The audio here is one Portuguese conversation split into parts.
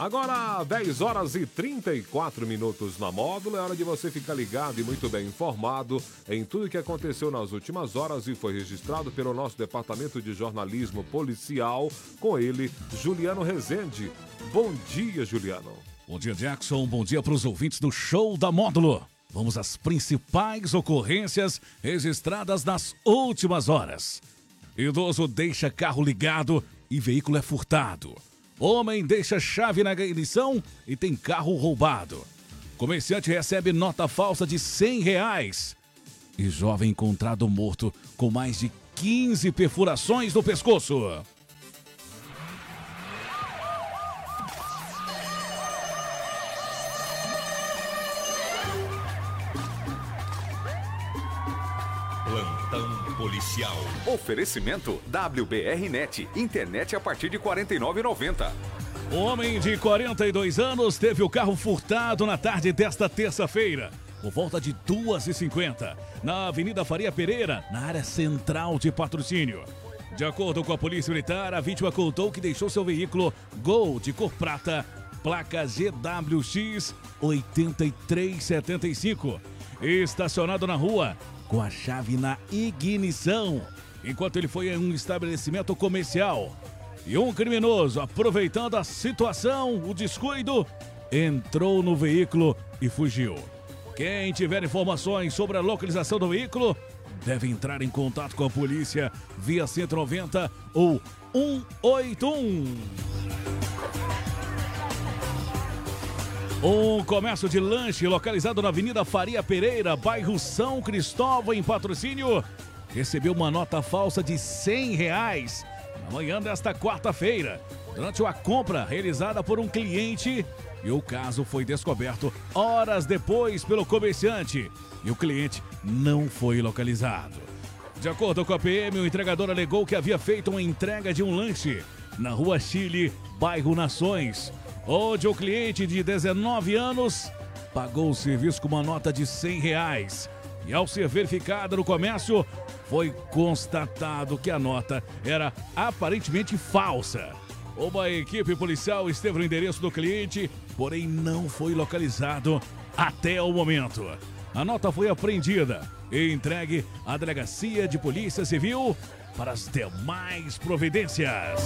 Agora, 10 horas e 34 minutos na módulo. É hora de você ficar ligado e muito bem informado em tudo que aconteceu nas últimas horas e foi registrado pelo nosso departamento de jornalismo policial. Com ele, Juliano Rezende. Bom dia, Juliano. Bom dia, Jackson. Bom dia para os ouvintes do Show da Módulo. Vamos às principais ocorrências registradas nas últimas horas. Idoso deixa carro ligado e veículo é furtado. Homem deixa chave na ignição e tem carro roubado. Comerciante recebe nota falsa de 100 reais. E jovem encontrado morto com mais de 15 perfurações no pescoço. Policial. Oferecimento WBRnet, internet a partir de R$ 49,90. Homem de 42 anos teve o carro furtado na tarde desta terça-feira, por volta de 2h50, na Avenida Faria Pereira, na área central de patrocínio. De acordo com a Polícia Militar, a vítima contou que deixou seu veículo Gol de cor prata, placa GWX 8375, estacionado na rua com a chave na ignição, enquanto ele foi em um estabelecimento comercial. E um criminoso, aproveitando a situação, o descuido, entrou no veículo e fugiu. Quem tiver informações sobre a localização do veículo, deve entrar em contato com a polícia via 190 ou 181. Um comércio de lanche localizado na Avenida Faria Pereira, bairro São Cristóvão, em patrocínio, recebeu uma nota falsa de 100 reais na manhã desta quarta-feira, durante uma compra realizada por um cliente. E o caso foi descoberto horas depois pelo comerciante. E o cliente não foi localizado. De acordo com a PM, o entregador alegou que havia feito uma entrega de um lanche na rua Chile, bairro Nações onde o cliente de 19 anos pagou o serviço com uma nota de 100 reais. E ao ser verificada no comércio, foi constatado que a nota era aparentemente falsa. Uma equipe policial esteve no endereço do cliente, porém não foi localizado até o momento. A nota foi apreendida e entregue à Delegacia de Polícia Civil para as demais providências.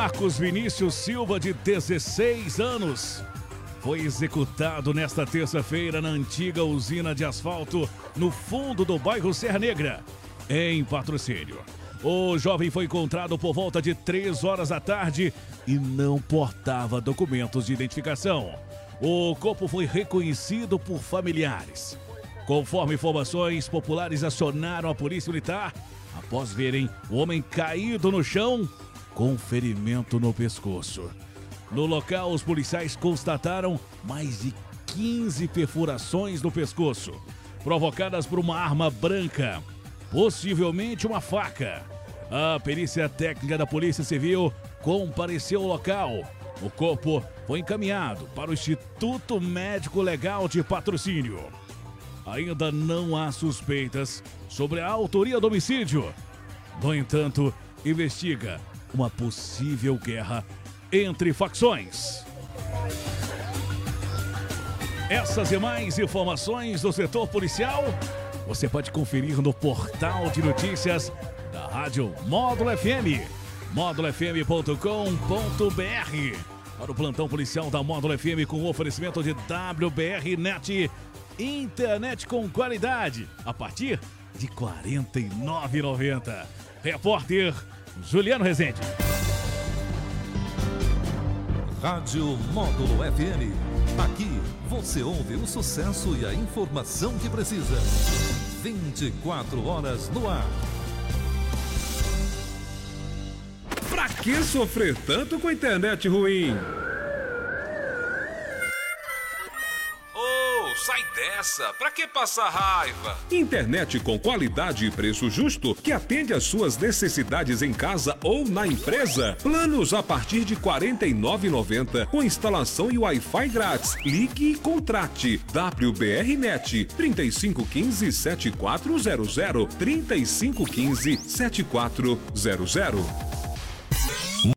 Marcos Vinícius Silva, de 16 anos, foi executado nesta terça-feira na antiga usina de asfalto no fundo do bairro Serra Negra, em patrocínio. O jovem foi encontrado por volta de 3 horas da tarde e não portava documentos de identificação. O corpo foi reconhecido por familiares. Conforme informações populares acionaram a polícia militar após verem o homem caído no chão com ferimento no pescoço. No local, os policiais constataram mais de 15 perfurações no pescoço, provocadas por uma arma branca, possivelmente uma faca. A perícia técnica da Polícia Civil compareceu ao local. O corpo foi encaminhado para o Instituto Médico Legal de Patrocínio. Ainda não há suspeitas sobre a autoria do homicídio. No entanto, investiga uma possível guerra entre facções. Essas e mais informações do setor policial você pode conferir no portal de notícias da Rádio Módulo FM, módulofm.com.br. Para o plantão policial da Módulo FM com oferecimento de WBR Net, internet com qualidade, a partir de R$ 49,90. Repórter Juliano Rezende. Rádio Módulo FM. Aqui você ouve o sucesso e a informação que precisa. 24 horas no ar. Pra que sofrer tanto com a internet ruim? Essa? Pra que passar raiva? Internet com qualidade e preço justo que atende às suas necessidades em casa ou na empresa. Planos a partir de R$ 49,90 com instalação e Wi-Fi grátis. Ligue e contrate. WBRnet 3515 7400 3515 7400.